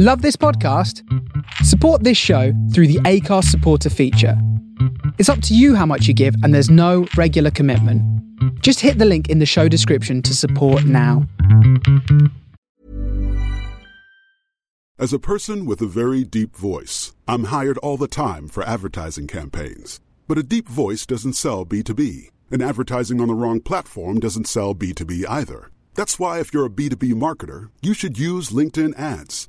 Love this podcast? Support this show through the Acast supporter feature. It's up to you how much you give, and there's no regular commitment. Just hit the link in the show description to support now. As a person with a very deep voice, I'm hired all the time for advertising campaigns. But a deep voice doesn't sell B2B, and advertising on the wrong platform doesn't sell B2B either. That's why, if you're a B2B marketer, you should use LinkedIn ads.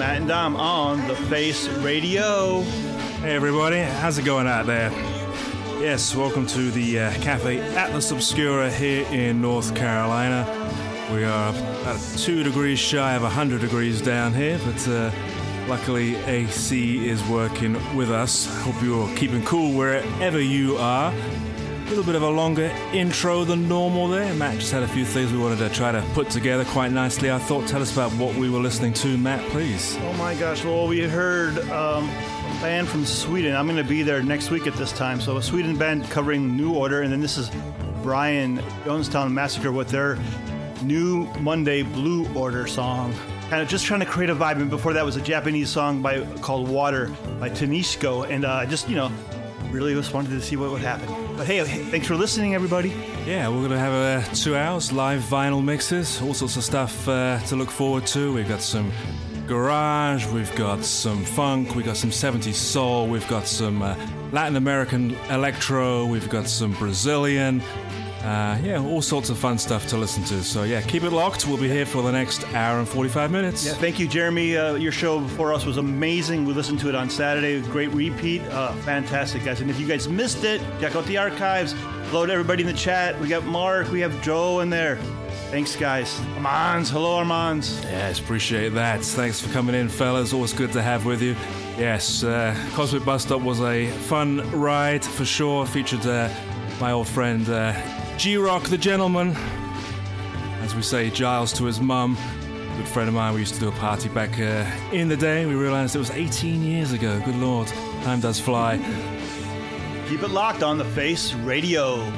Matt and Dom on the Face Radio. Hey everybody, how's it going out there? Yes, welcome to the uh, Cafe Atlas Obscura here in North Carolina. We are about two degrees shy of 100 degrees down here, but uh, luckily AC is working with us. Hope you're keeping cool wherever you are. Little bit of a longer intro than normal there. Matt just had a few things we wanted to try to put together quite nicely. I thought, tell us about what we were listening to, Matt, please. Oh my gosh, well, we heard um, a band from Sweden. I'm going to be there next week at this time. So, a Sweden band covering New Order, and then this is Brian Jonestown Massacre with their new Monday Blue Order song. Kind of just trying to create a vibe. And before that was a Japanese song by called Water by Tanishko. And uh, just, you know, really just wanted to see what would happen. But hey, thanks for listening, everybody. Yeah, we're going to have uh, two hours live vinyl mixes, all sorts of stuff uh, to look forward to. We've got some garage, we've got some funk, we've got some 70s soul, we've got some uh, Latin American electro, we've got some Brazilian. Uh, yeah, all sorts of fun stuff to listen to. So, yeah, keep it locked. We'll be here for the next hour and 45 minutes. Yeah, thank you, Jeremy. Uh, your show before us was amazing. We listened to it on Saturday. Great repeat. Uh, fantastic, guys. And if you guys missed it, check out the archives. Hello to everybody in the chat. We got Mark, we have Joe in there. Thanks, guys. Armands. Hello, Armands. Yes, appreciate that. Thanks for coming in, fellas. Always good to have with you. Yes, uh, Cosmic Bus Stop was a fun ride for sure. Featured uh, my old friend uh, G Rock, the gentleman. As we say, Giles to his mum. Good friend of mine. We used to do a party back uh, in the day. We realised it was 18 years ago. Good lord, time does fly. Keep it locked on the Face Radio.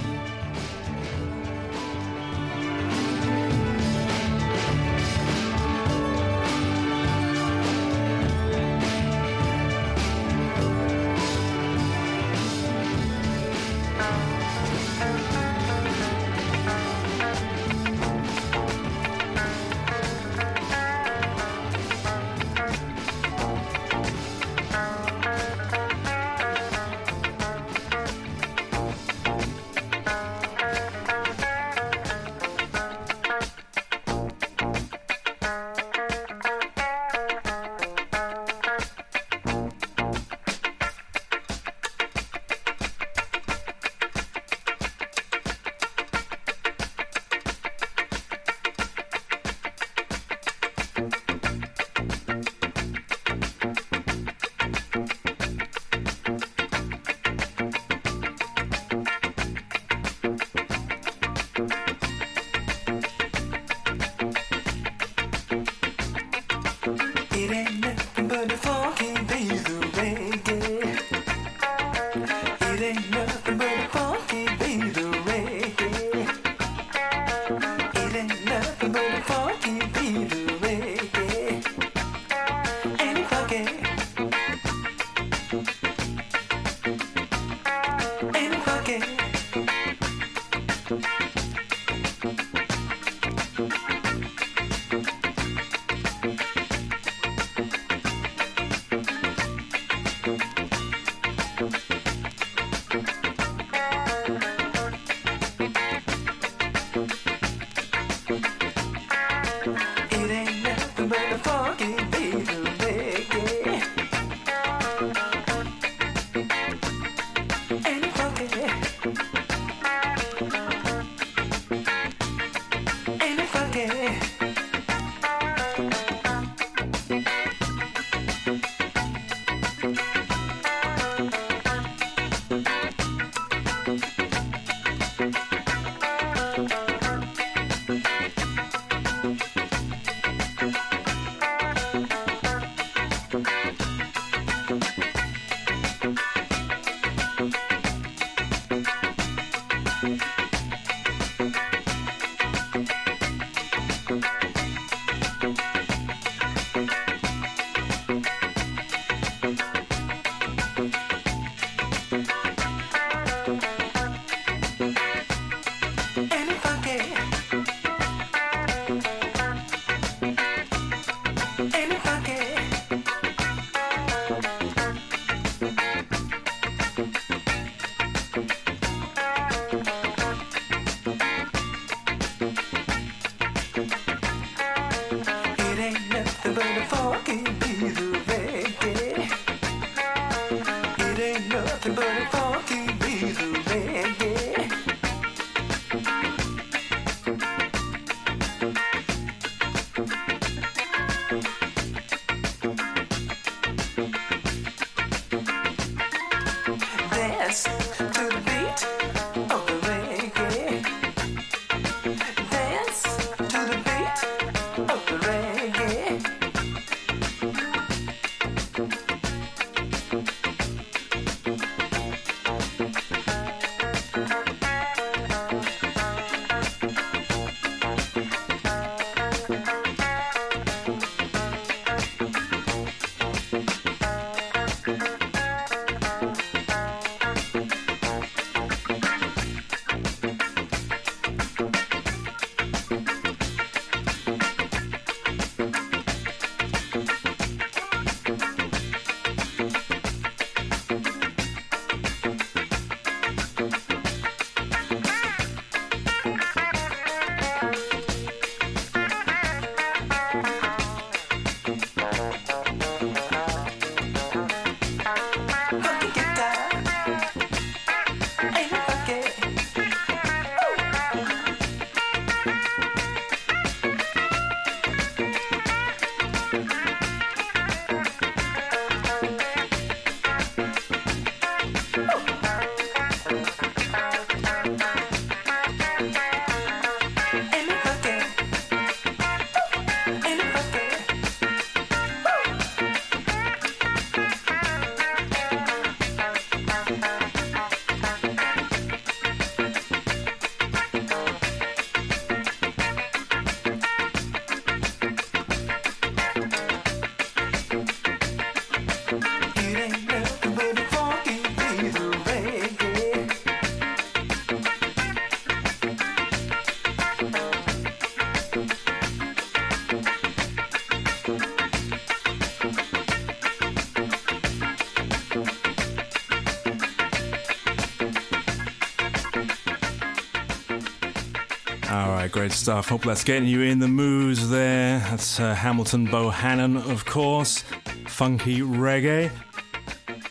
Great stuff. Hope that's getting you in the mood there. That's uh, Hamilton Bohannon, of course. Funky reggae.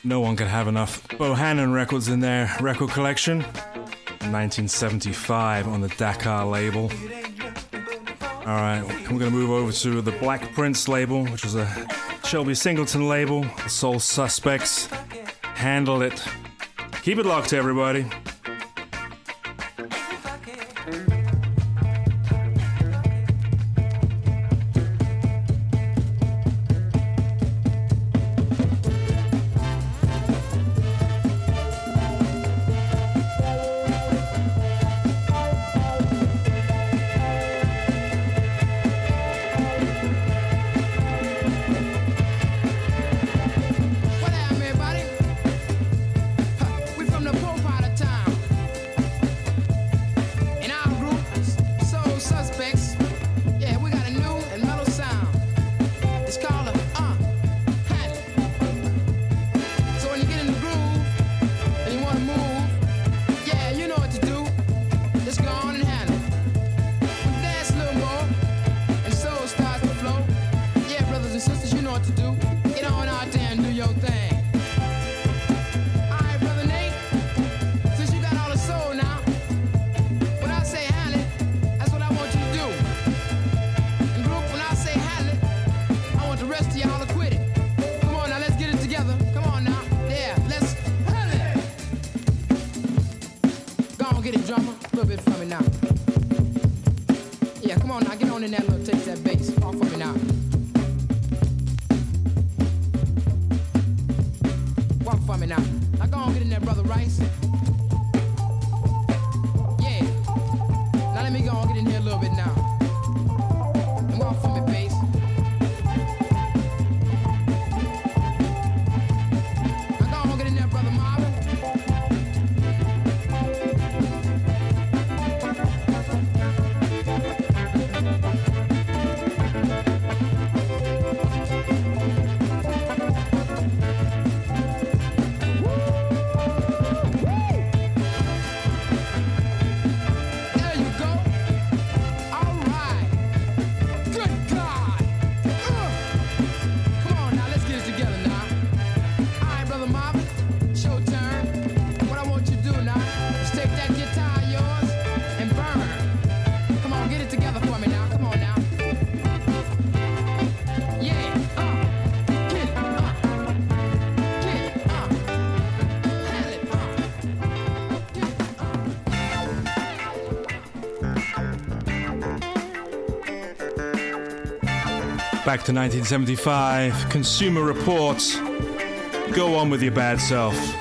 No one could have enough Bohannon records in their record collection. 1975 on the Dakar label. Alright, we're going to move over to the Black Prince label, which was a Shelby Singleton label. The Soul Suspects. Handle it. Keep it locked, everybody. Back to 1975, Consumer Reports. Go on with your bad self.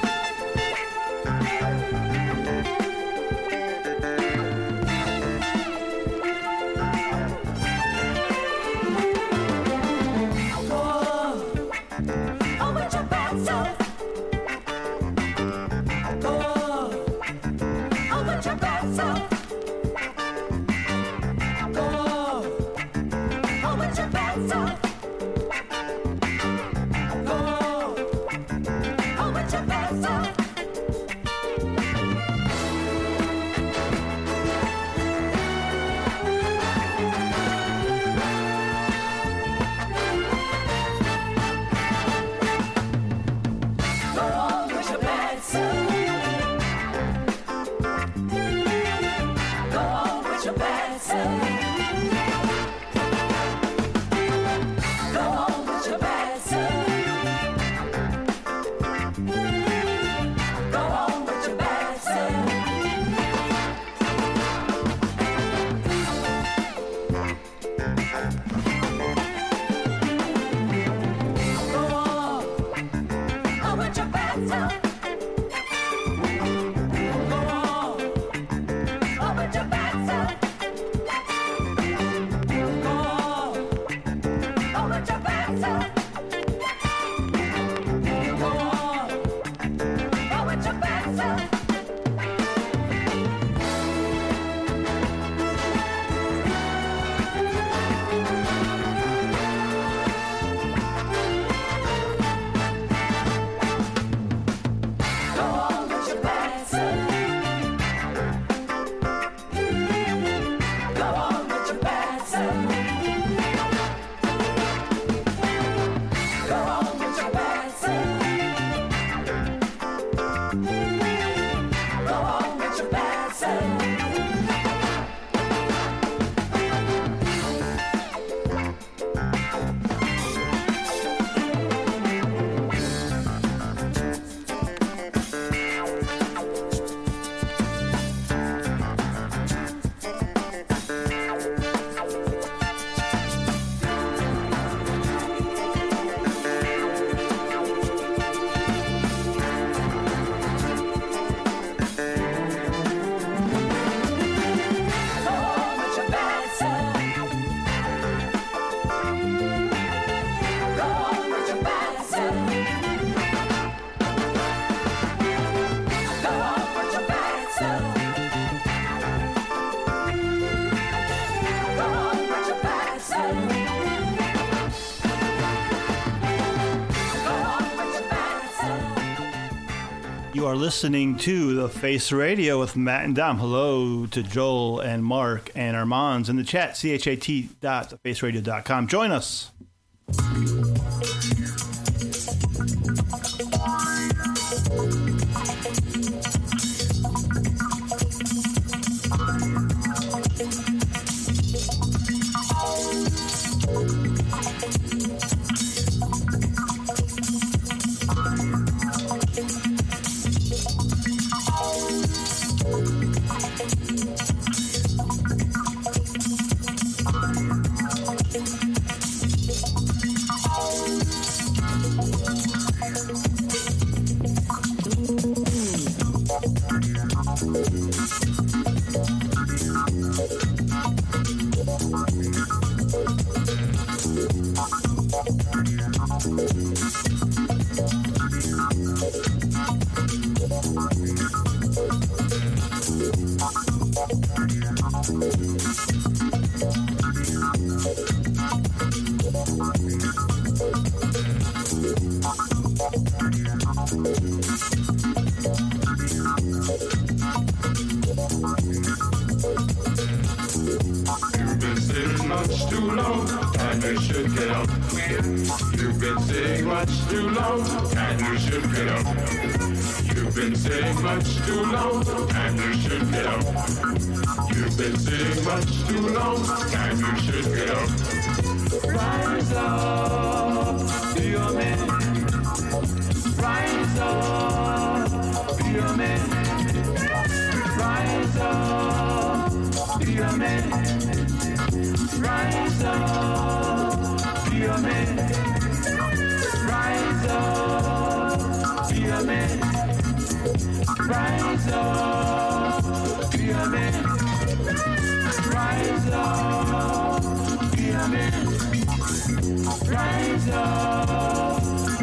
Listening to The Face Radio with Matt and Dom. Hello to Joel and Mark and Armands in the chat, chat.thefaceradio.com. Join us.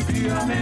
Puramente.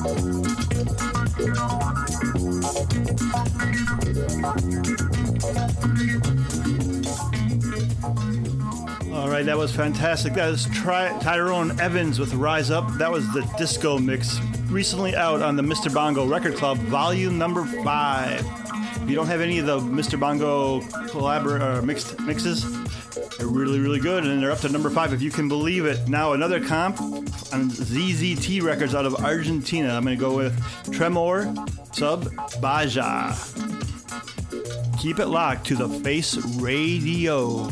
All right, that was fantastic. That is was Tyrone Evans with Rise Up. That was the disco mix recently out on the Mr. Bongo Record Club, volume number five. If you don't have any of the Mr. Bongo collabor- or mixed mixes, they're really, really good, and they're up to number five, if you can believe it. Now, another comp on ZZK Records out of Argentina. I'm going to go with Tremor Sub Baja. Keep it locked to the Face Radio.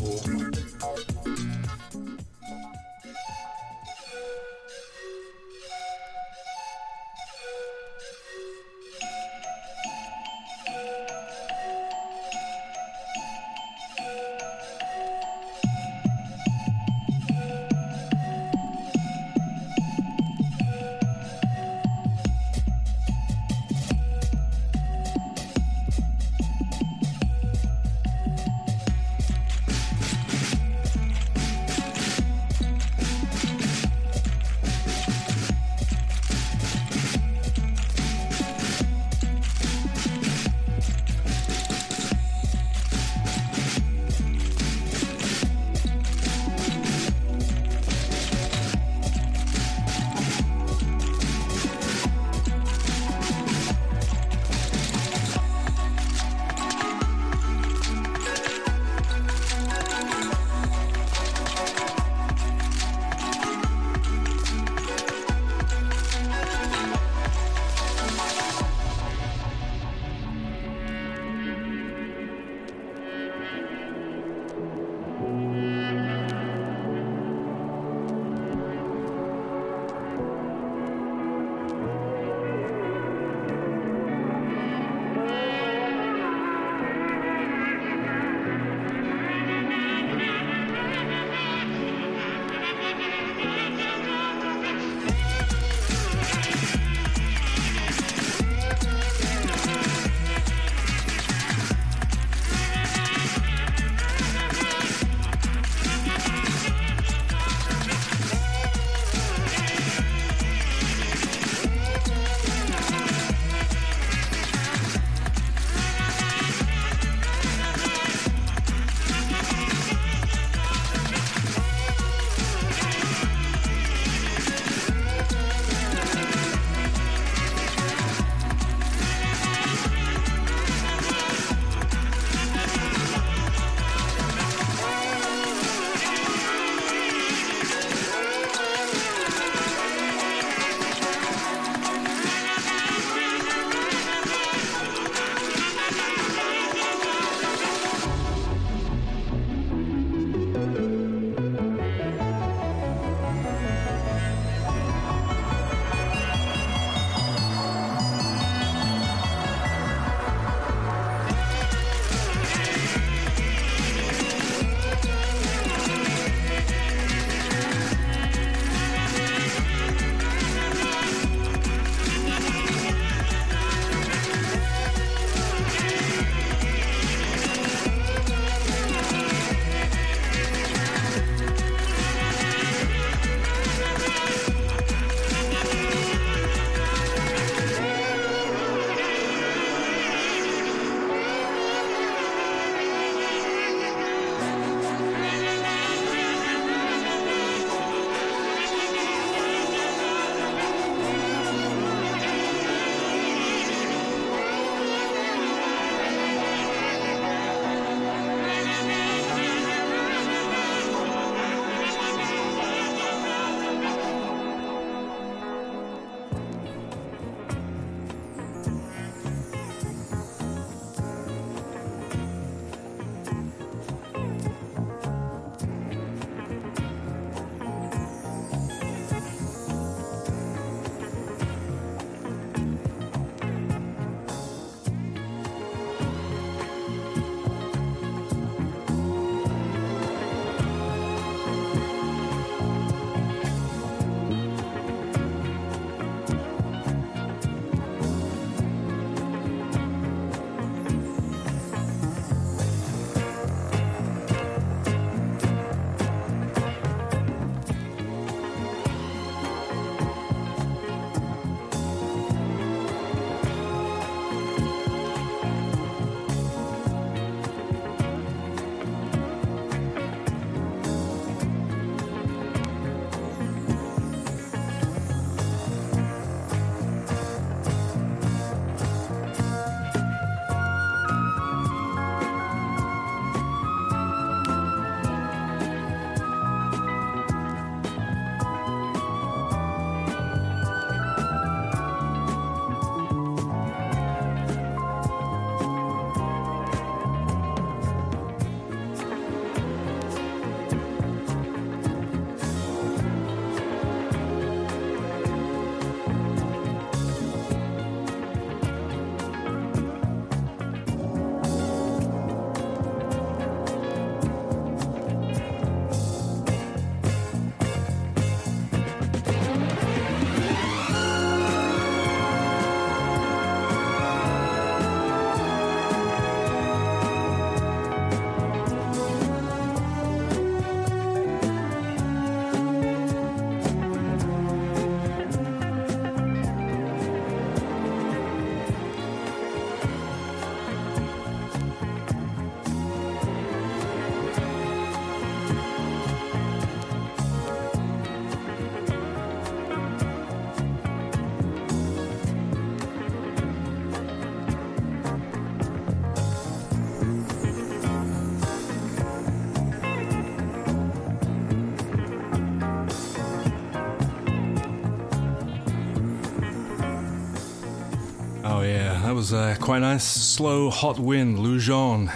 Was uh, quite nice. Slow, hot wind, Lujon,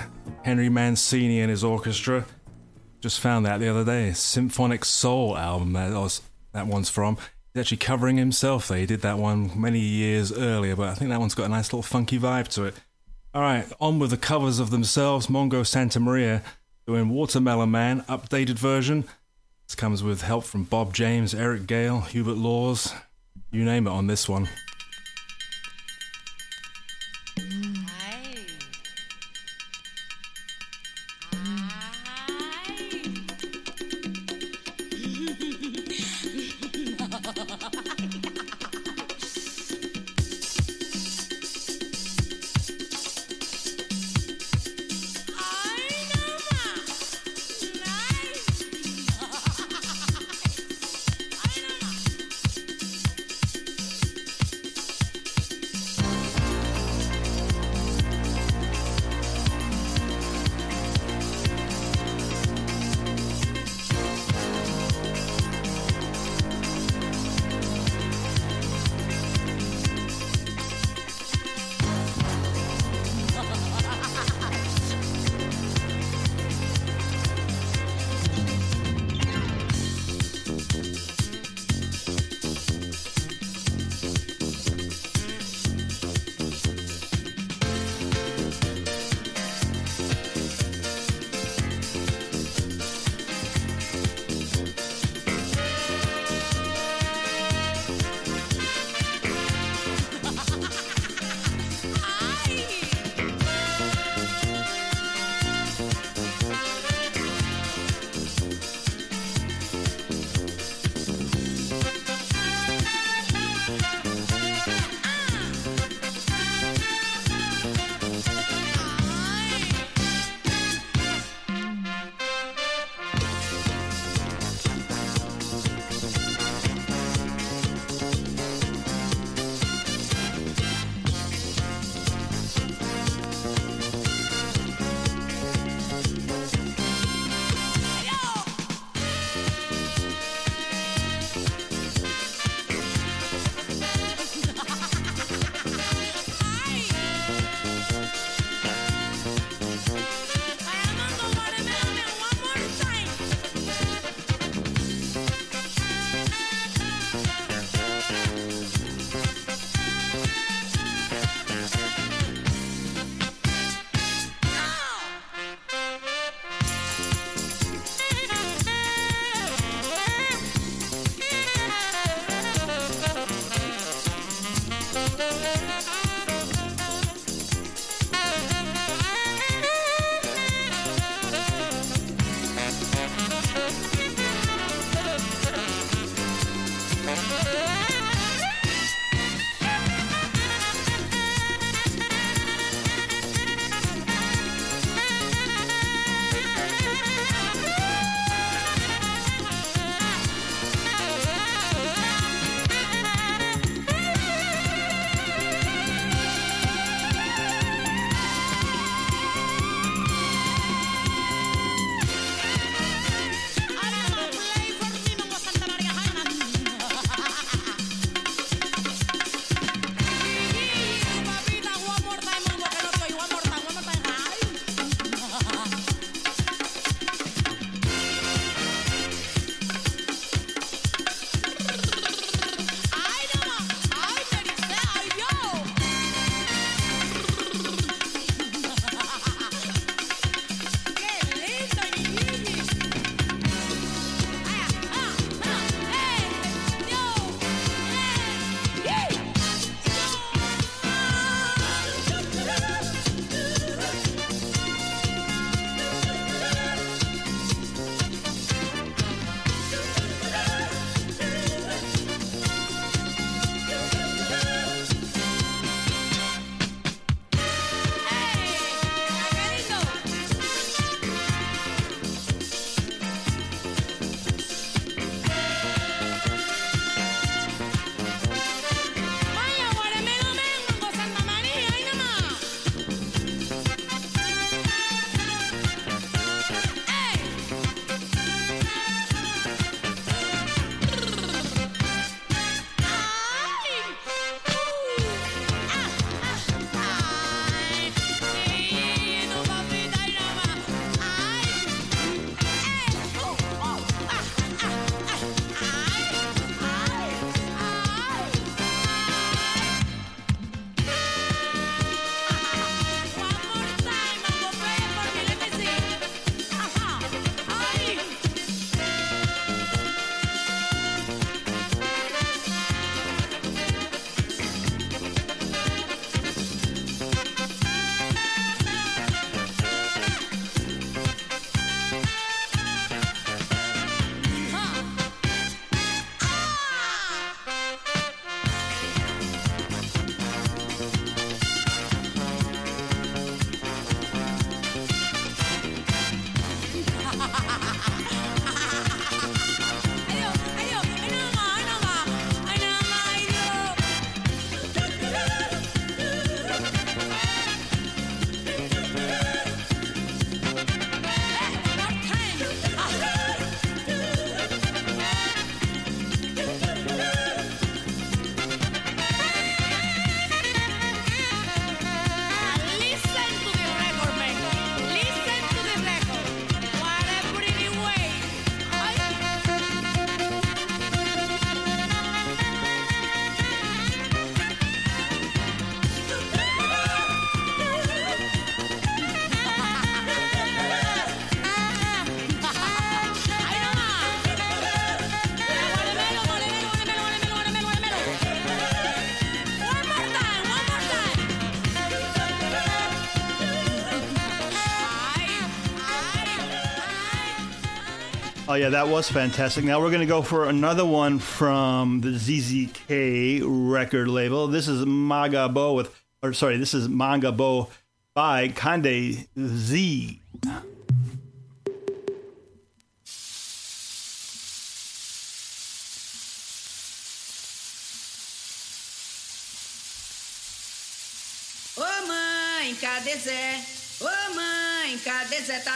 Henry Mancini and his orchestra. Just found that the other day. Symphonic Soul album that was that one's from. He's actually covering himself there. He did that one many years earlier, but I think that one's got a nice little funky vibe to it. All right, on with the covers of themselves. Mongo Santamaria doing Watermelon Man, updated version. This comes with help from Bob James, Eric Gale, Hubert Laws, you name it on this one. Oh yeah, that was fantastic. Now we're gonna go for another one from the ZZK record label. This is Magabo with, or sorry, this is Magabo by Kande Z.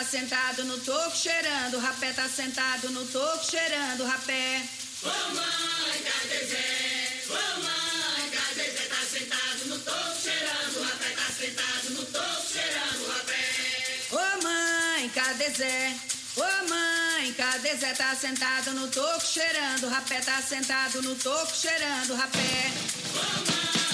sentado no toco cheirando, rapé tá sentado no toco cheirando, rapé. Ô mãe, cadê Zé? Ô mãe, cadê Zé? Tá sentado no toco cheirando, rapé tá sentado no toco cheirando, rapé. Ô mãe, cadê Zé? Ô mãe, cadê Zé? Tá sentado no toco cheirando, rapé tá sentado no toco cheirando, rapé. Ô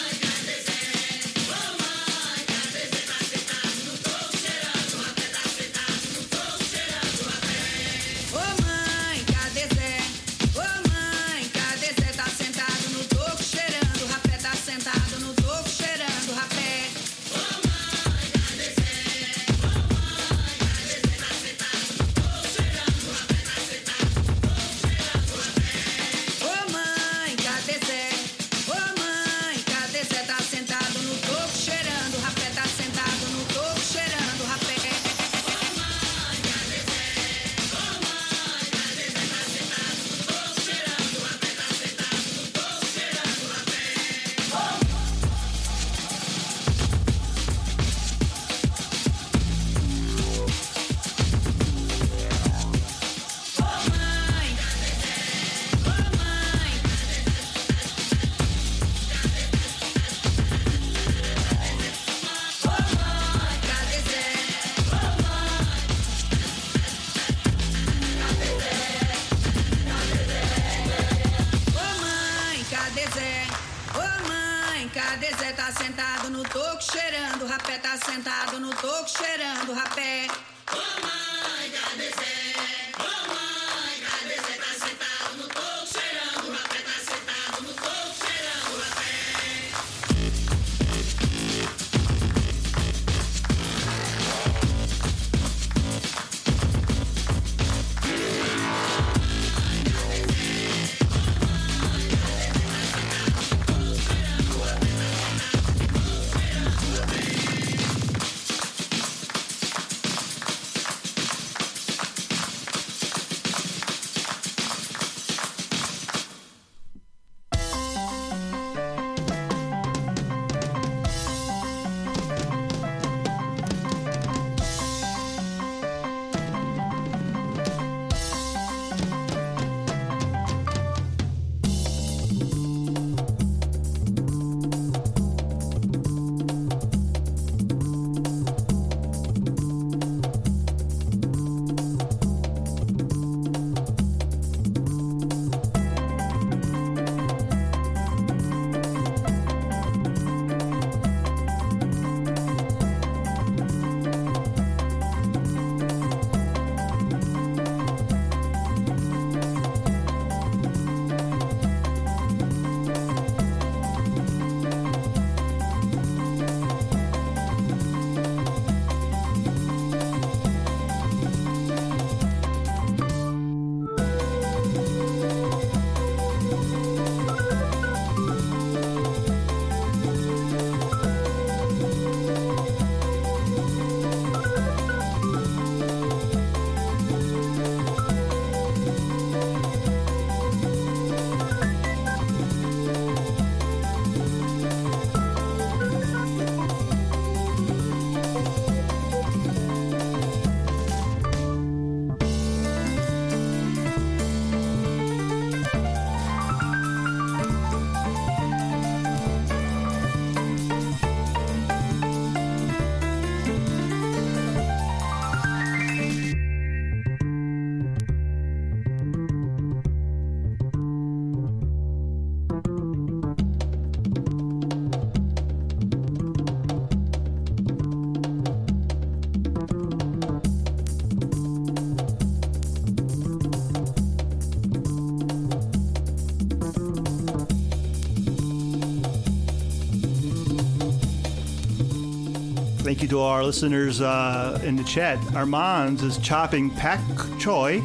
Thank you to our listeners uh, in the chat. Armand is chopping pak choy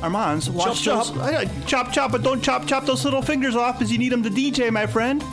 Armands, watch Chop, those. uh, chop, chop, but don't chop, chop those little fingers off because you need them to DJ, my friend.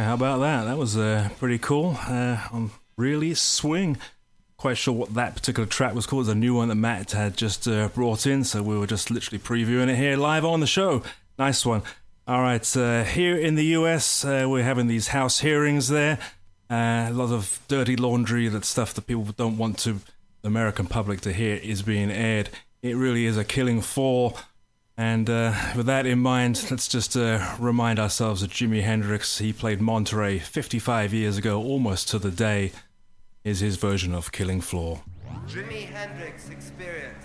Yeah, how about that? That was uh, pretty cool. Uh, on really swing. Quite sure what that particular track was called. It's a new one that Matt had just uh, brought in, so we were just literally previewing it here live on the show. Nice one. All right, uh, here in the US, uh, we're having these house hearings there. Uh, a lot of dirty laundry, that stuff that people don't want to the American public to hear is being aired. It really is a killing fall. And uh, with that in mind, let's just uh, remind ourselves that Jimi Hendrix, he played Monterey 55 years ago, almost to the day. is his version of Killing Floor. Jimi Hendrix Experience.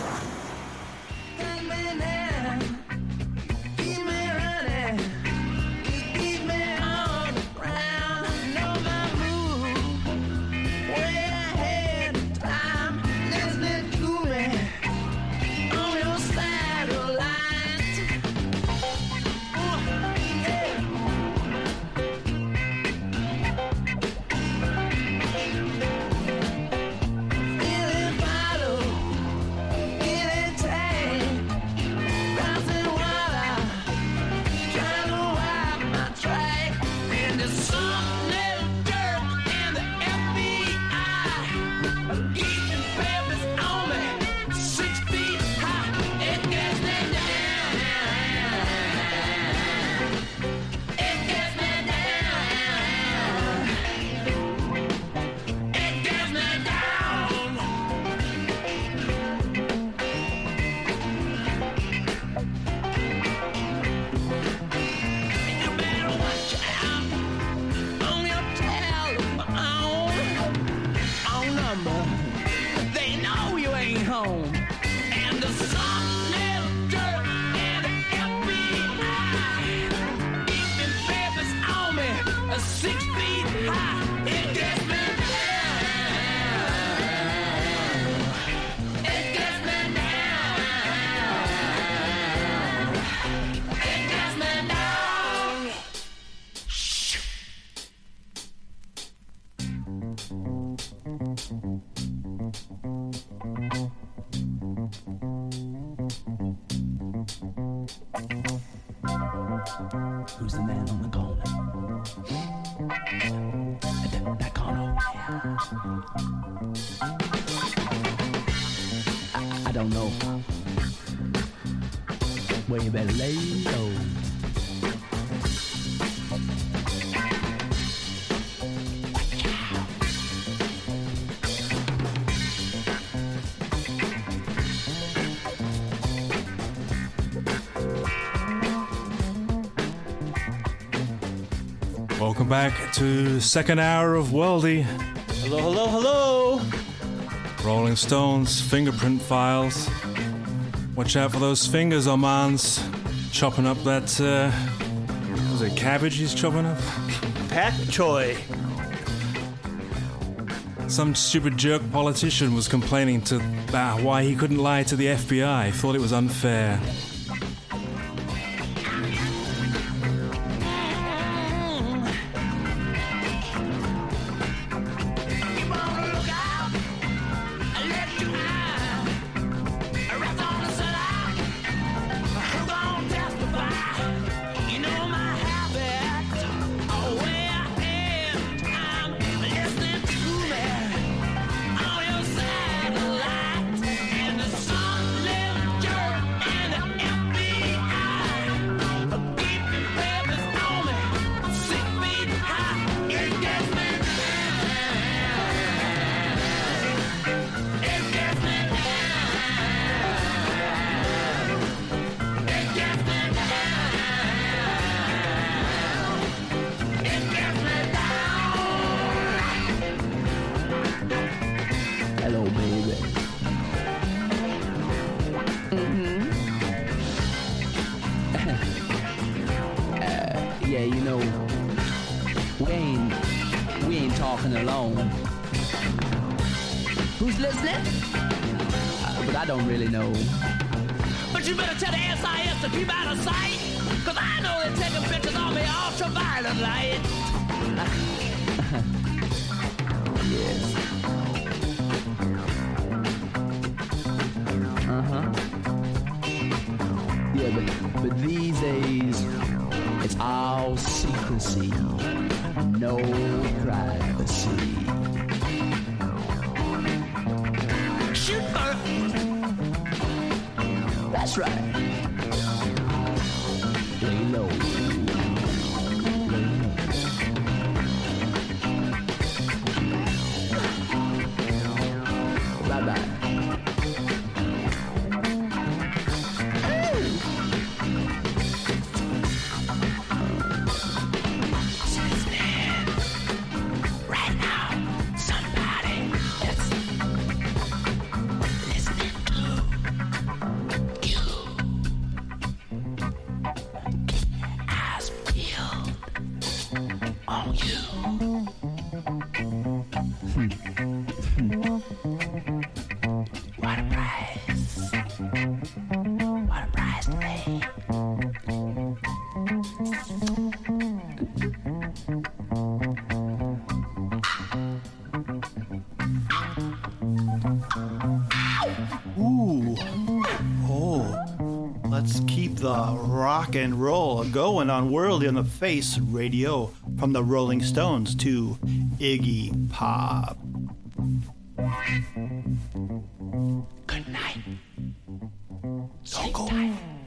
Back to second hour of Worldy. Hello, hello, hello. Rolling Stones, fingerprint files. Watch out for those fingers, Omans. Chopping up that, uh, was it cabbage he's chopping up? Pak Choi. Some stupid jerk politician was complaining to about why he couldn't lie to the FBI. Thought it was unfair. Rock and roll a going on World on the Face Radio from the Rolling Stones to Iggy Pop. Good night. Don't go.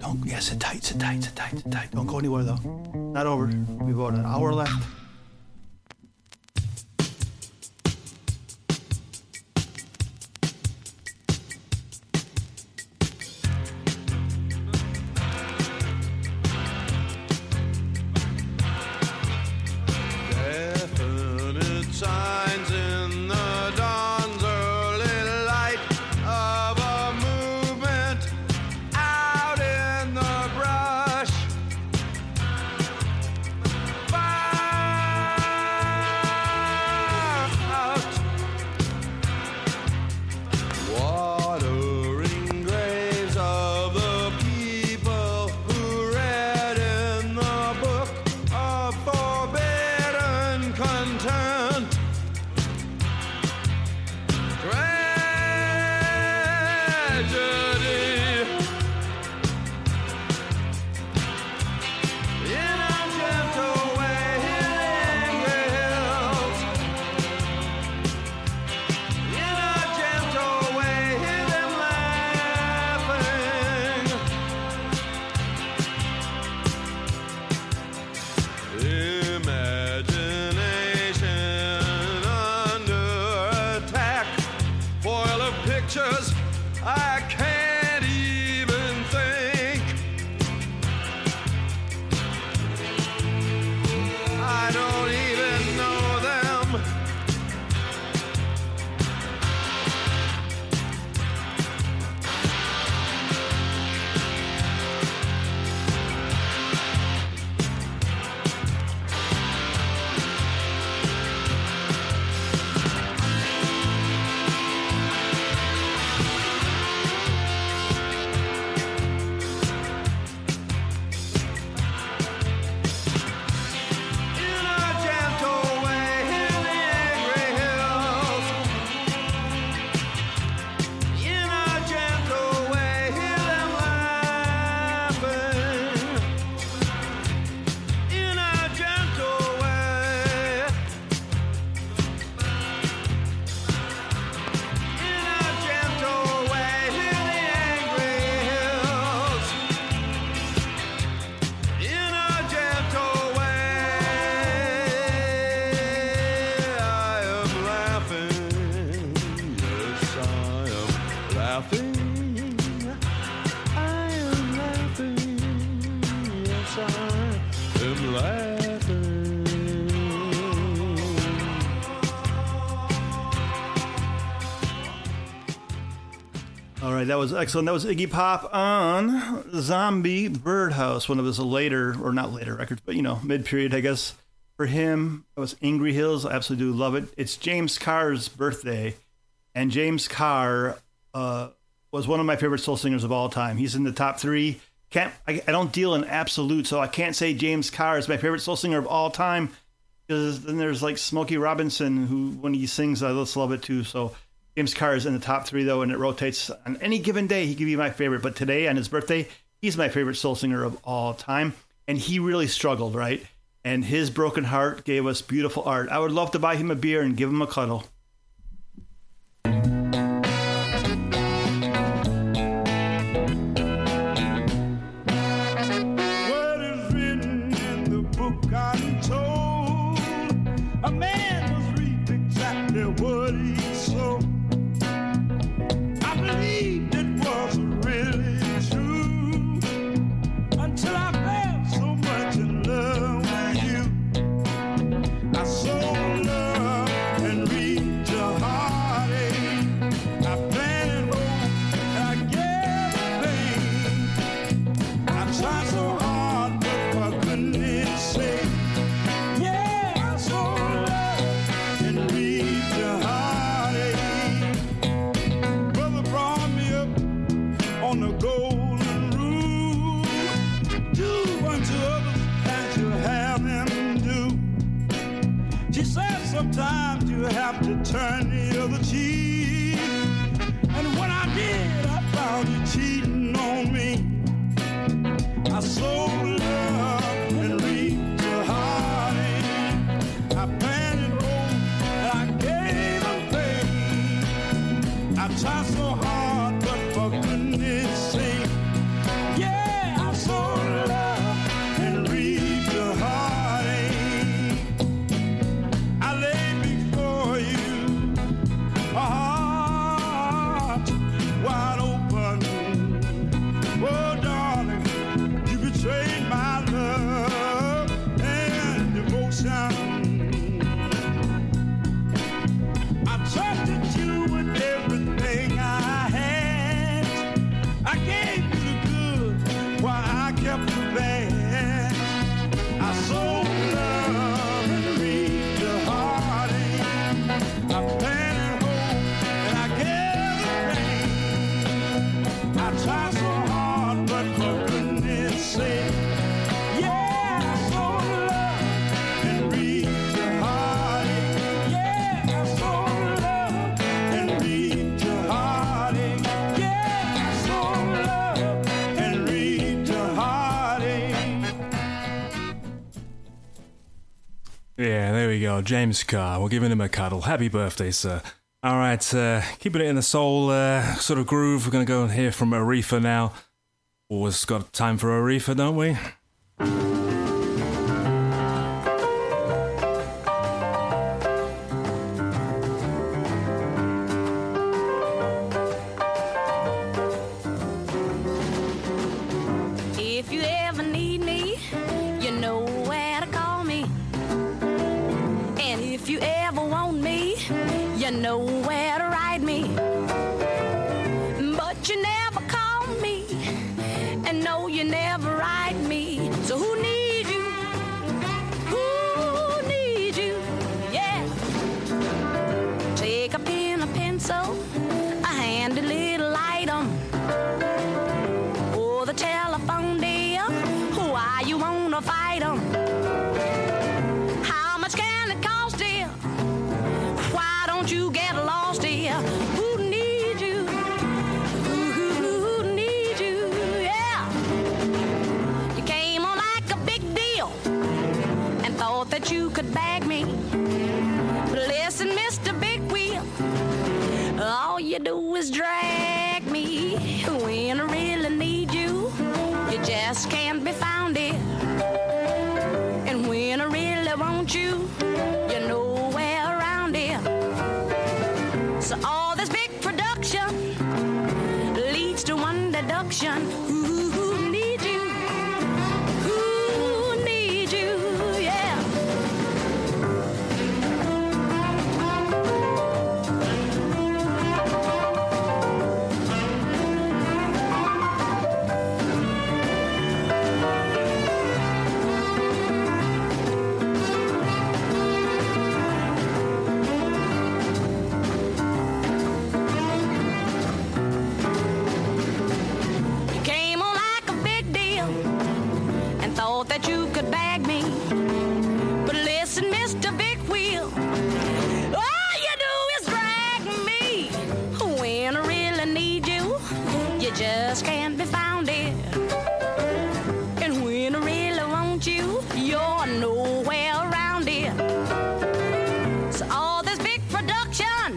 Don't. Yeah, sit tight, sit tight, sit tight, sit tight. Don't go anywhere though. Not over. We've got an hour left. treasure. That was excellent. That was Iggy Pop on Zombie Birdhouse, one of his later, or not later records, but you know, mid period, I guess. For him, it was Angry Hills. I absolutely do love it. It's James Carr's birthday, and James Carr uh, was one of my favorite soul singers of all time. He's in the top three. Can't I, I don't deal in absolute, so I can't say James Carr is my favorite soul singer of all time. Because then there's like Smokey Robinson, who when he sings, I just love it too. So James Carr is in the top three though, and it rotates on any given day. He could be my favorite, but today on his birthday, he's my favorite soul singer of all time, and he really struggled, right? And his broken heart gave us beautiful art. I would love to buy him a beer and give him a cuddle. I Yeah, there we go. James Carr. We're giving him a cuddle. Happy birthday, sir. All right, uh, keeping it in the soul uh, sort of groove. We're going to go and hear from Aretha now. Always got time for Aretha, don't we? you're nowhere around here. So all this big production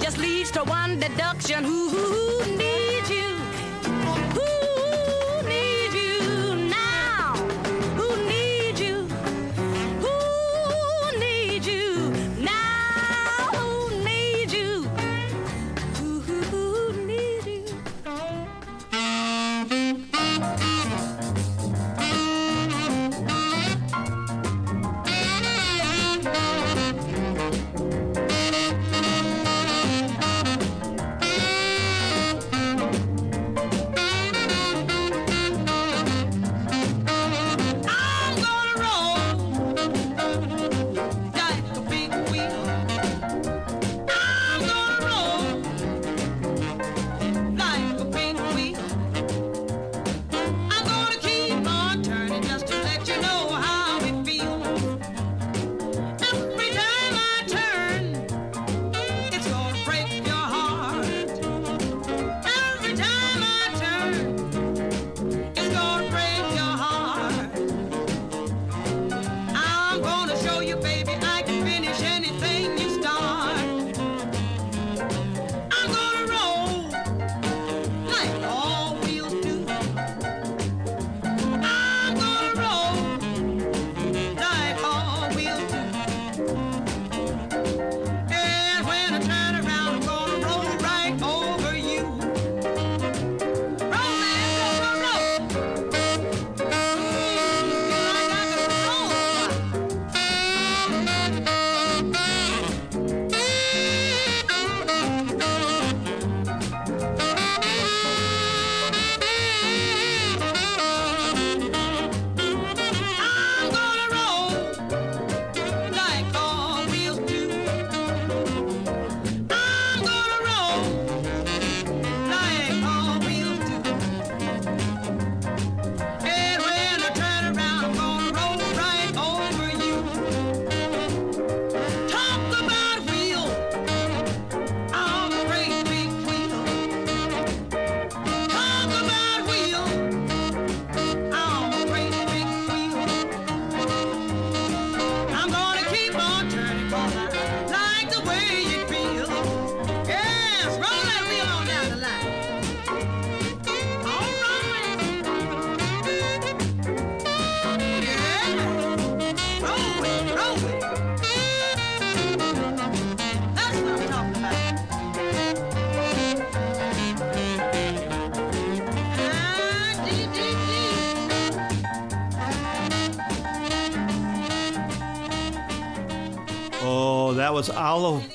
just leads to one deduction. Ooh.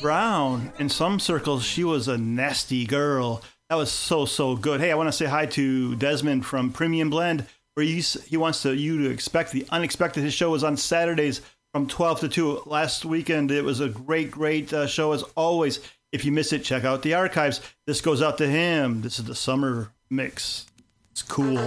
Brown, in some circles, she was a nasty girl. That was so so good. Hey, I want to say hi to Desmond from Premium Blend, where he's, he wants to, you to expect the unexpected. His show is on Saturdays from 12 to 2 last weekend. It was a great, great uh, show as always. If you miss it, check out the archives. This goes out to him. This is the summer mix. It's cool.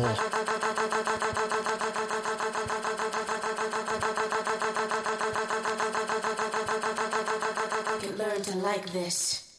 like this.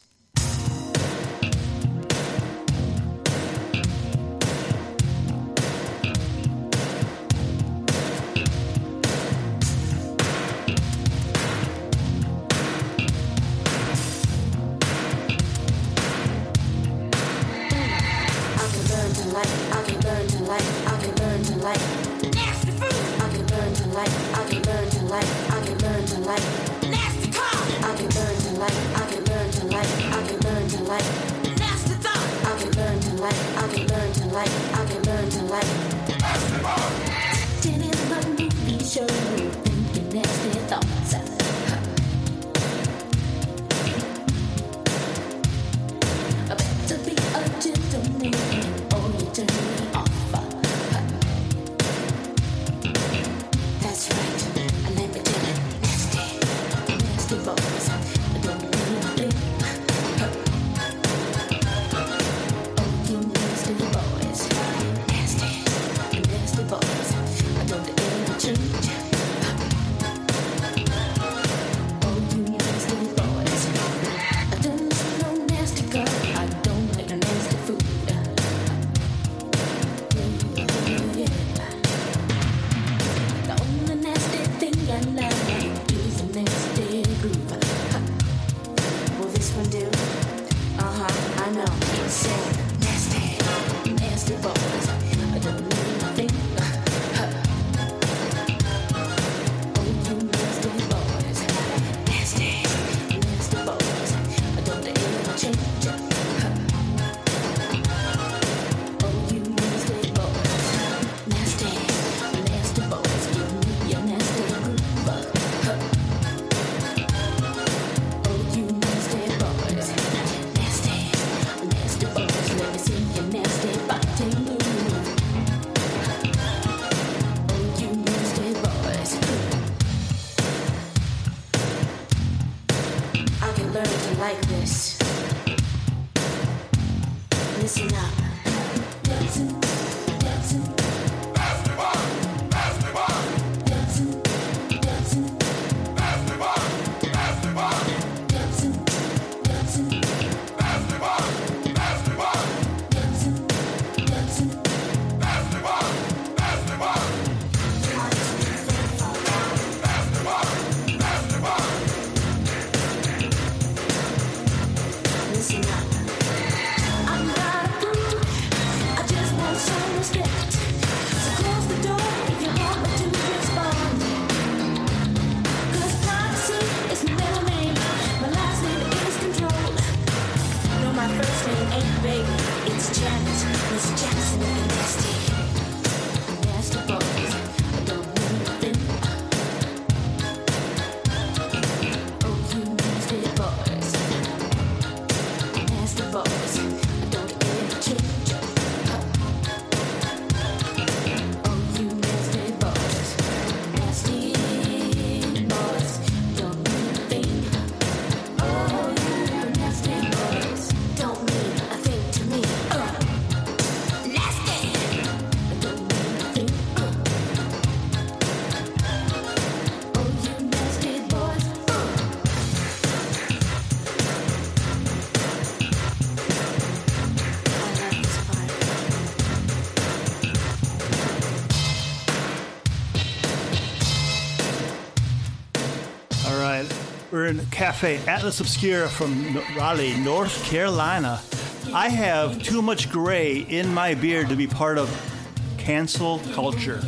Cafe Atlas Obscura from Raleigh, North Carolina. I have too much gray in my beard to be part of cancel culture.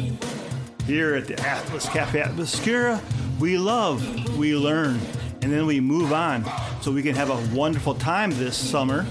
Here at the Atlas Cafe Atlas Obscura, we love, we learn, and then we move on so we can have a wonderful time this summer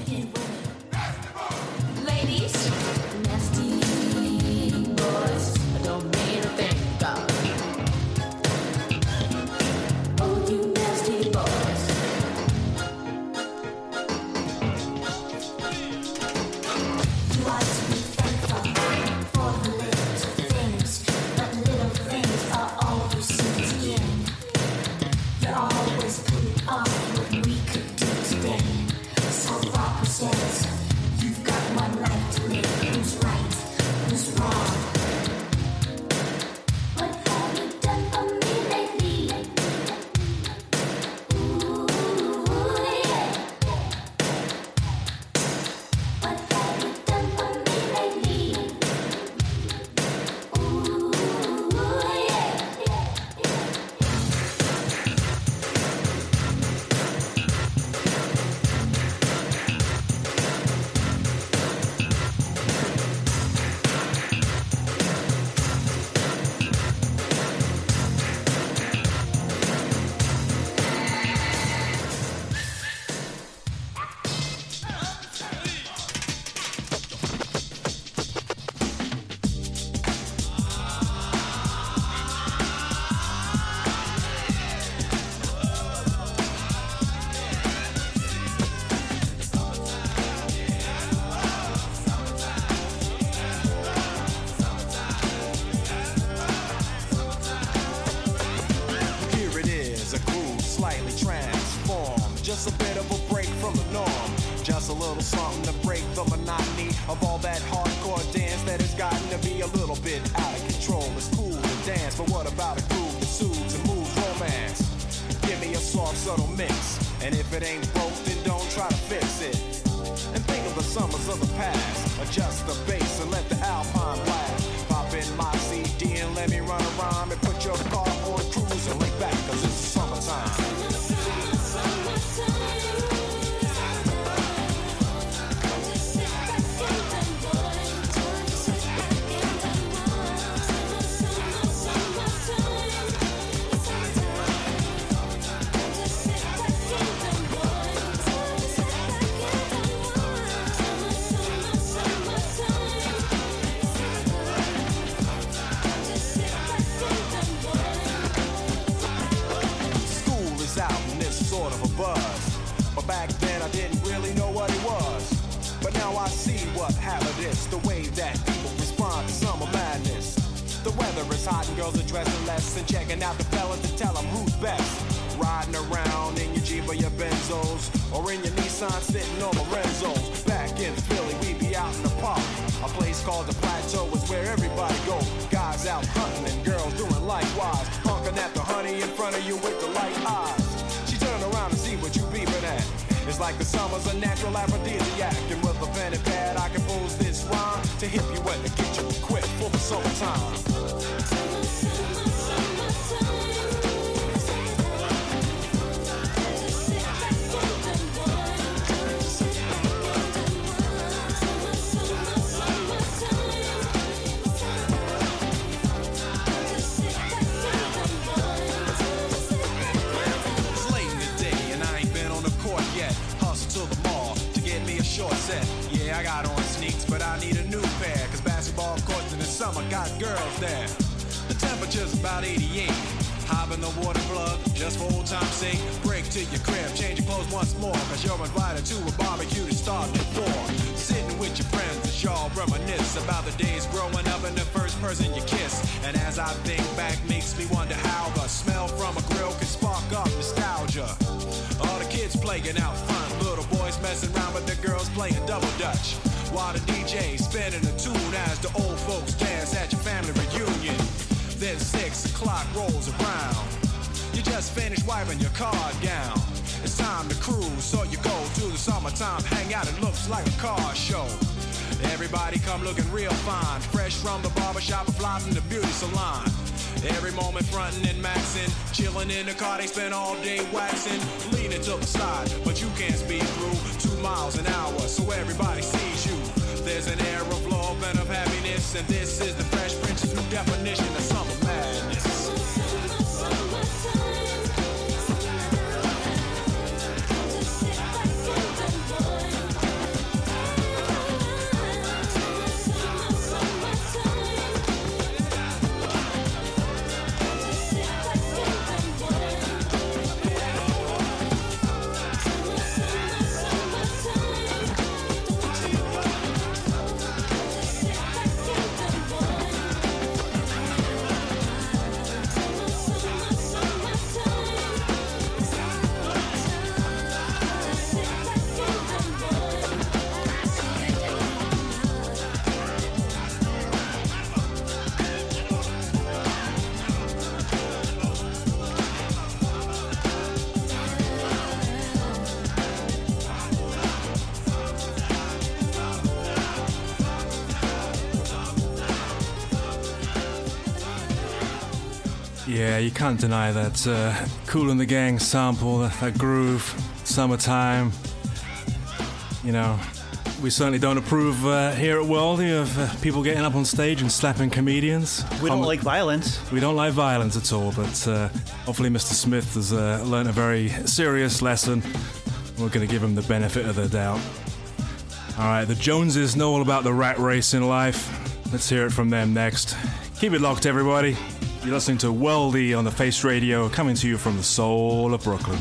about 88. Hop in the water plug, just for old time's sake. Break to your crib, change your clothes once more. Cause you're invited to a barbecue to start at four. Sitting with your friends as y'all reminisce about the days growing up and the first person you kiss. And as I think back, makes me wonder how the smell from a grill can spark up nostalgia. All the kids playing out front, little boys messing around with the girls playing double dutch. While the DJ spinning a tune as the old folks dance at your family reunion. Then six o'clock rolls around. You just finished wiping your car down. It's time to cruise, so you go to the summertime hangout. It looks like a car show. Everybody come looking real fine, fresh from the barbershop, fly from the beauty salon. Every moment frontin' and maxin', chillin' in the car, they spend all day waxing, leaning to the side, but you can't speed through two miles an hour, so everybody sees you. There's an air of love and of happiness, and this is the Fresh Prince's new definition of you can't deny that uh, Kool & the Gang sample, that, that groove, summertime. You know, we certainly don't approve uh, here at Worldy of uh, people getting up on stage and slapping comedians. We don't Com- like violence. We don't like violence at all, but uh, hopefully Mr. Smith has uh, learned a very serious lesson. We're going to give him the benefit of the doubt. All right, the Joneses know all about the rat race in life. Let's hear it from them next. Keep it locked, everybody. You're listening to Worldy on the Face Radio, coming to you from the soul of Brooklyn.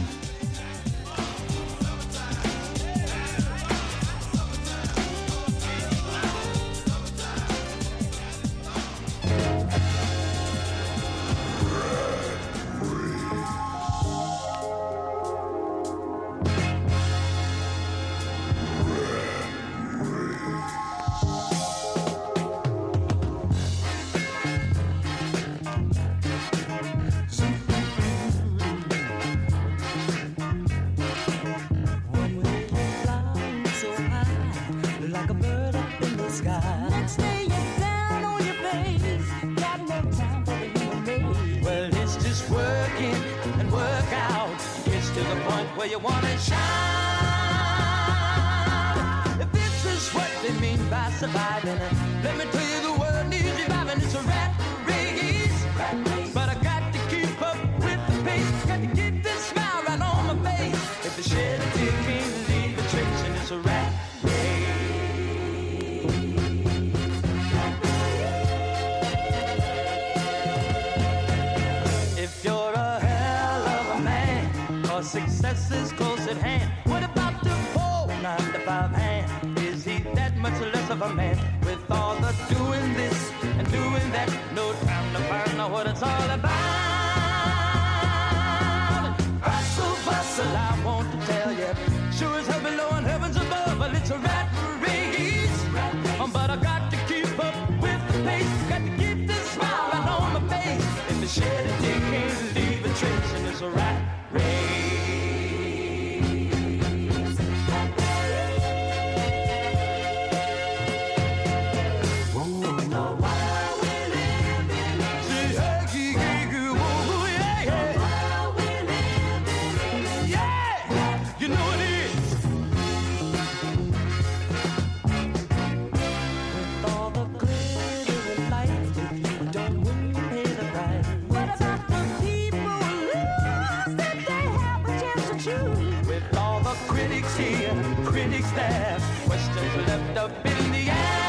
Staff. Questions left up in the air.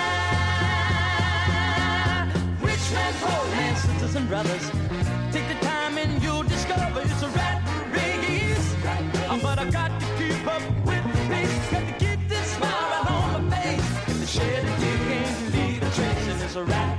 Rich man, poor man, sisters and brothers. Take the time and you'll discover it's a rat race. Uh, but I got to keep up with the pace. Got to keep this smile right on my face. If the shed a can't leave a trace, and it's a rat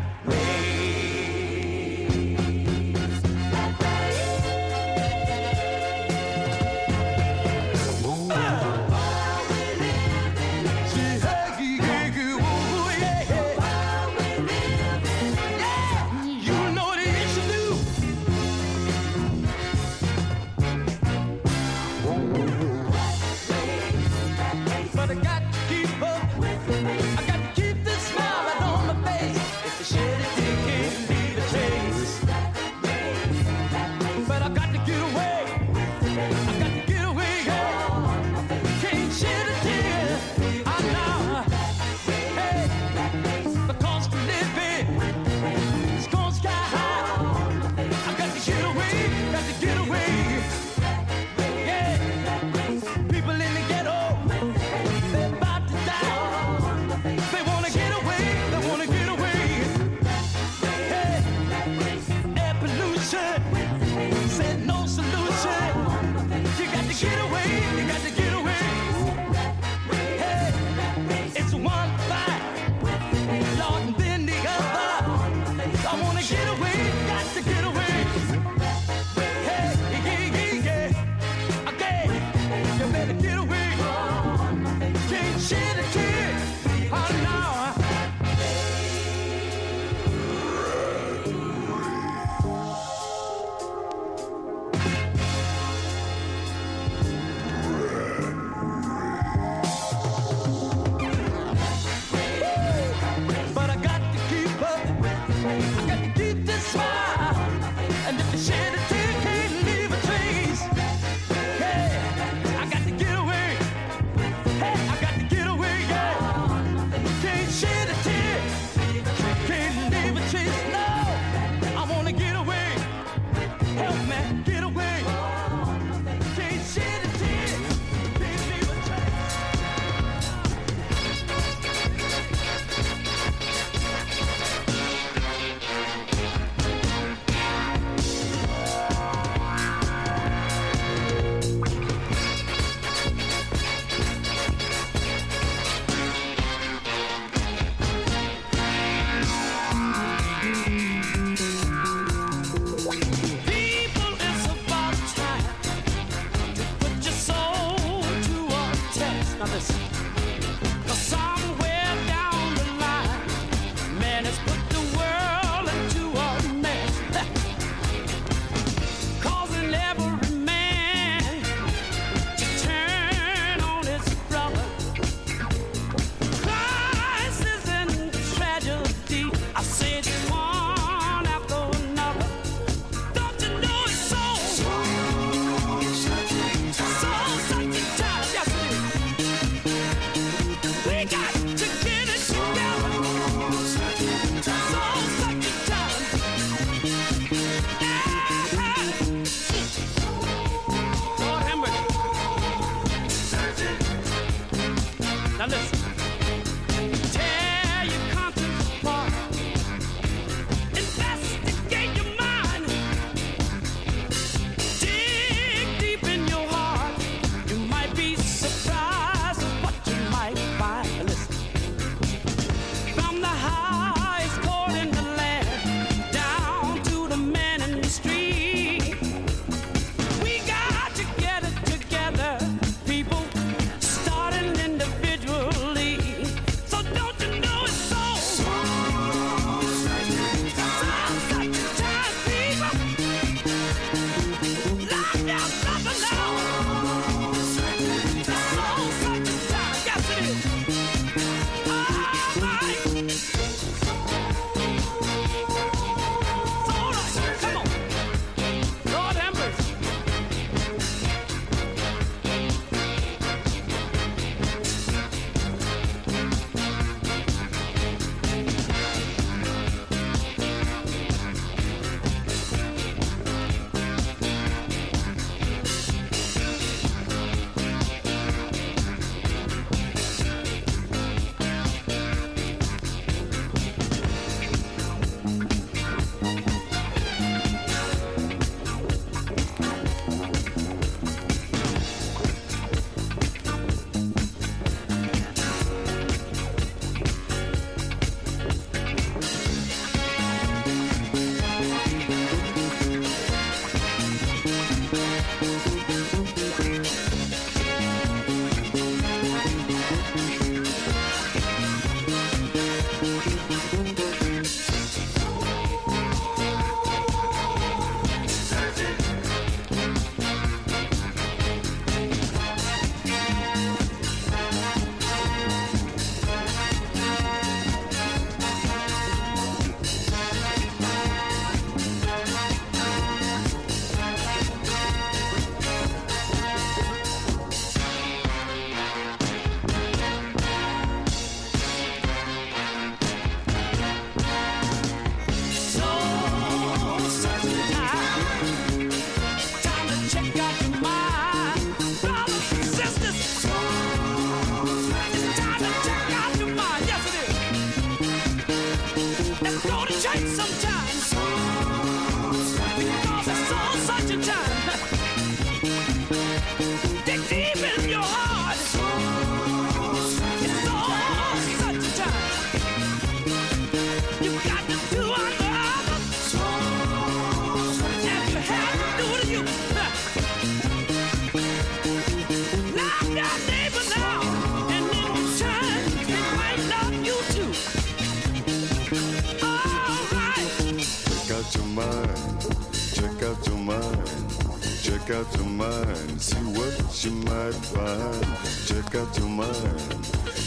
Check out your mind. See what you might find. Check out your mind.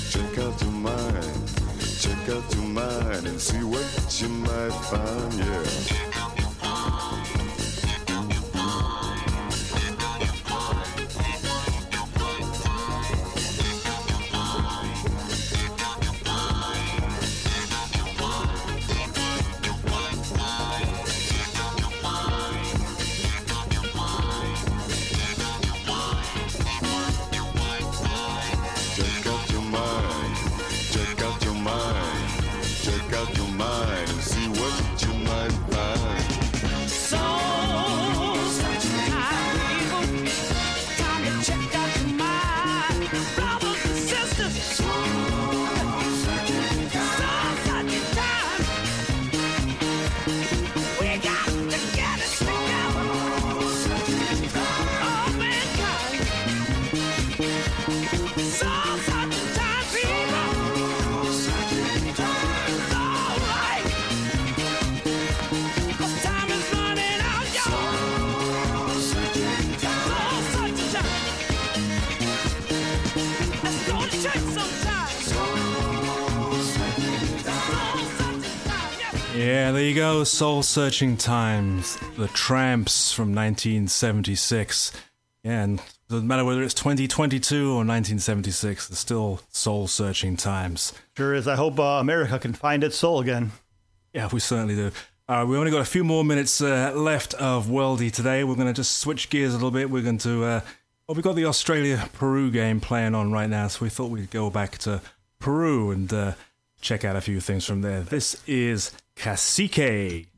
Check out your mind. Check out your mind and see what you might find. Yeah. Soul Searching Times. The Trammps from 1976. Yeah, and doesn't matter whether it's 2022 or 1976, it's still soul searching times. Sure is. I hope uh, America can find its soul again. Yeah, we certainly do. Uh, we only got a few more minutes uh, left of Worldy today. We're going to just switch gears a little bit. We're going to, uh, well, we've got the Australia Peru game playing on right now, so we thought we'd go back to Peru and uh, check out a few things from there. This is Cacique.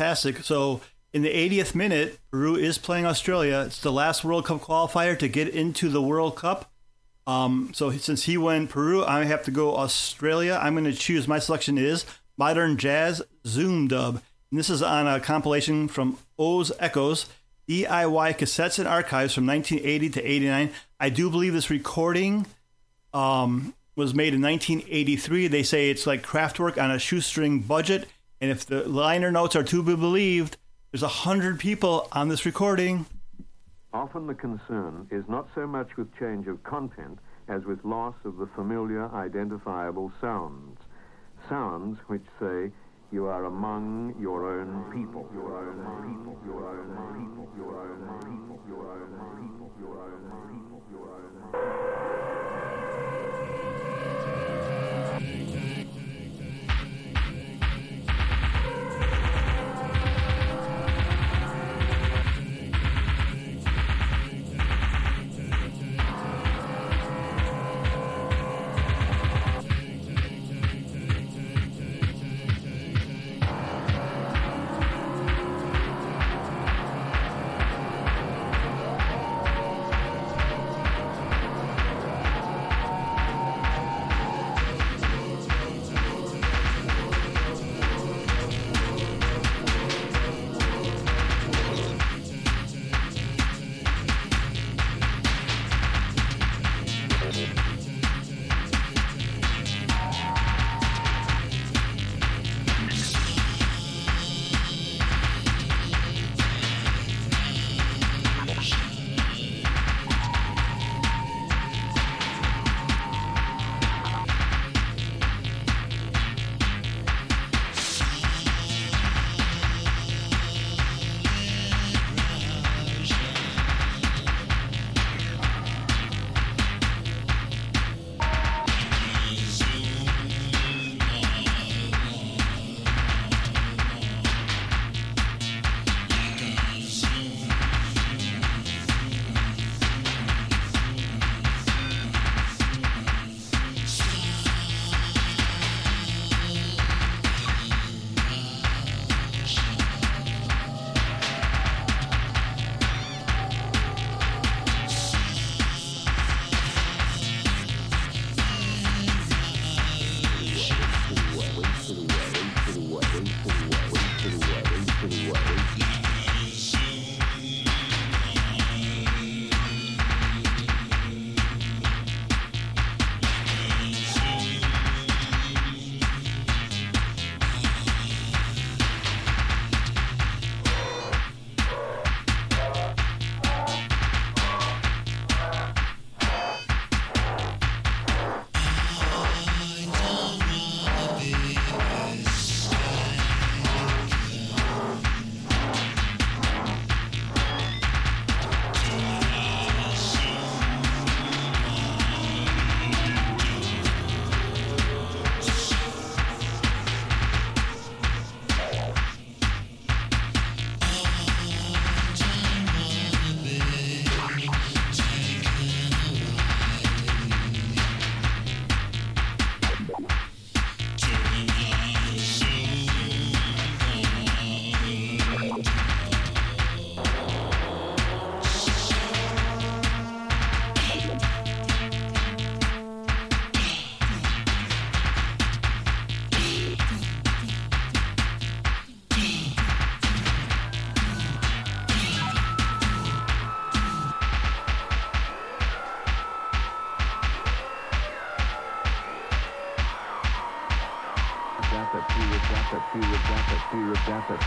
Fantastic. So in the 80th minute, Peru is playing Australia. It's the last World Cup qualifier to get into the World Cup. Um, so since he went Peru, I have to go Australia. I'm going to choose. My selection is Modern Jazz Zoom Dub. And this is on a compilation from Oz Echoes, DIY cassettes and archives from 1980 to 89. I do believe this recording um, was made in 1983. They say it's like Kraftwerk on a shoestring budget. And if the liner notes are to be believed, there's a hundred people on this recording. Often the concern is not so much with change of content as with loss of the familiar, identifiable sounds. Sounds which say, you are among your own people. Your own people. Your own people. Your own people. Your own people. Your own people. Your own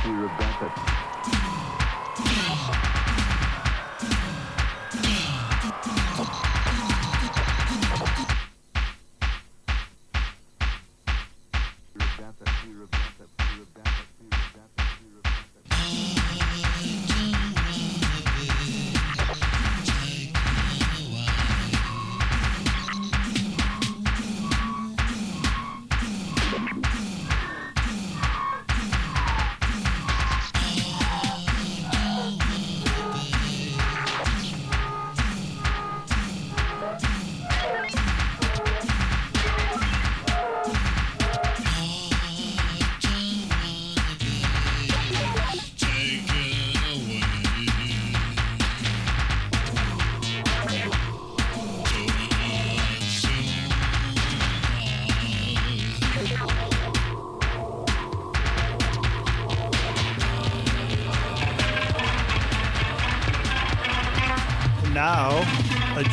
Thank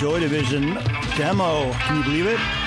Joy Division demo. Can you believe it?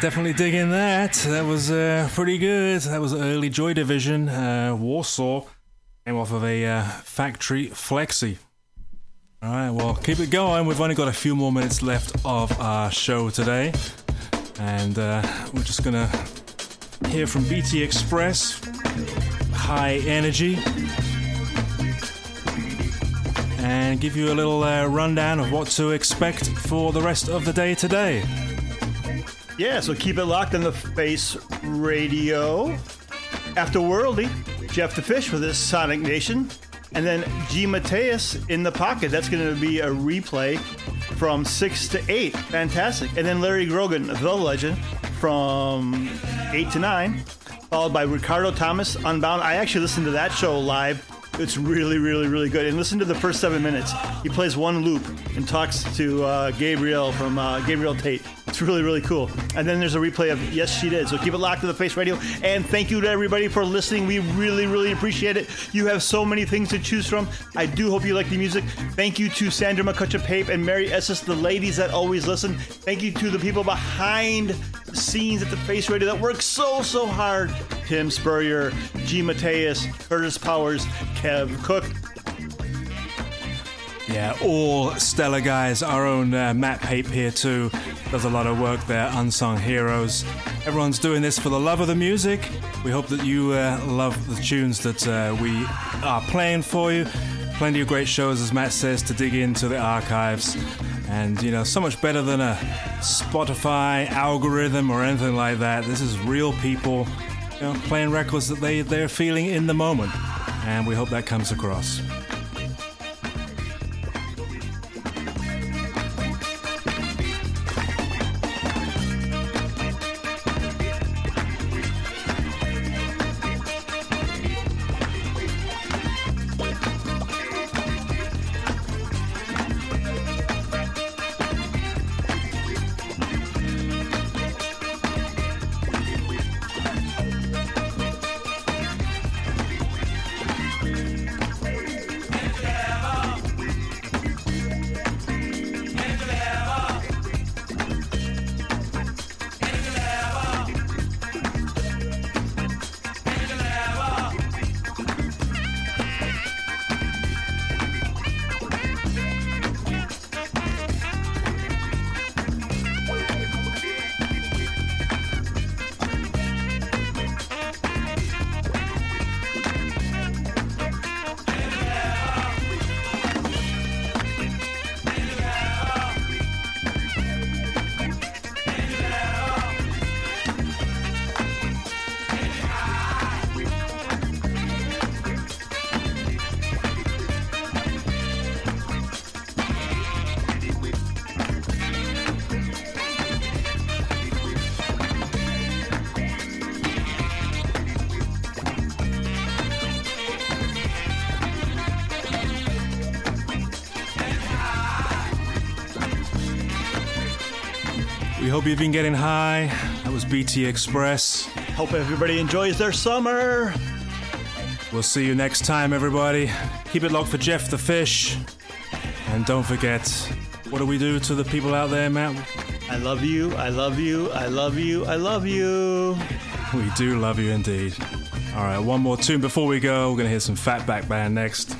Definitely digging that. That was uh, pretty good. That was early Joy Division. Uh, Warsaw came off of a uh, factory flexi. All right, well, keep it going. We've only got a few more minutes left of our show today, and uh, we're just gonna hear from BT Express, High Energy, and give you a little uh, rundown of what to expect for the rest of the day today. Yeah, so keep it locked on the Face Radio. After Worldy, Jeff the Fish with his Sonic Nation. And then G. Mateus in the pocket. That's going to be a replay from 6 to 8. Fantastic. And then Larry Grogan, the legend, from 8 to 9. Followed by Ricardo Thomas, Unbound. I actually listened to that show live. It's really, really, really good. And listen to the first seven minutes. He plays one loop and talks to uh, Gabriel from uh, Gabriel Tate. It's really, really cool. And then there's a replay of Yes, She Did. So keep it locked to the Face Radio. And thank you to everybody for listening. We really, really appreciate it. You have so many things to choose from. I do hope you like the music. Thank you to Sandra McCutcheon Pape and Mary Esses, the ladies that always listen. Thank you to the people behind the scenes at the Face Radio that work so, so hard. Tim Spurrier, G. Mateus, Curtis Powers, Kev Cook. Yeah, all stellar guys. Our own uh, Matt Pape here too does a lot of work there. Unsung heroes. Everyone's doing this for the love of the music. We hope that you uh, love the tunes that uh, we are playing for you. Plenty of great shows, as Matt says, to dig into the archives. And you know, so much better than a Spotify algorithm or anything like that. This is real people, you know, playing records that they they're feeling in the moment, and we hope that comes across. We hope you've been getting high. That was BT Express. Hope everybody enjoys their summer. We'll see you next time, everybody. Keep it locked for Jeff the Fish. And don't forget, what do we do to the people out there, Matt? I love you. I love you. I love you. I love you. We do love you indeed. All right, one more tune before we go. We're going to hear some Fatback Band next.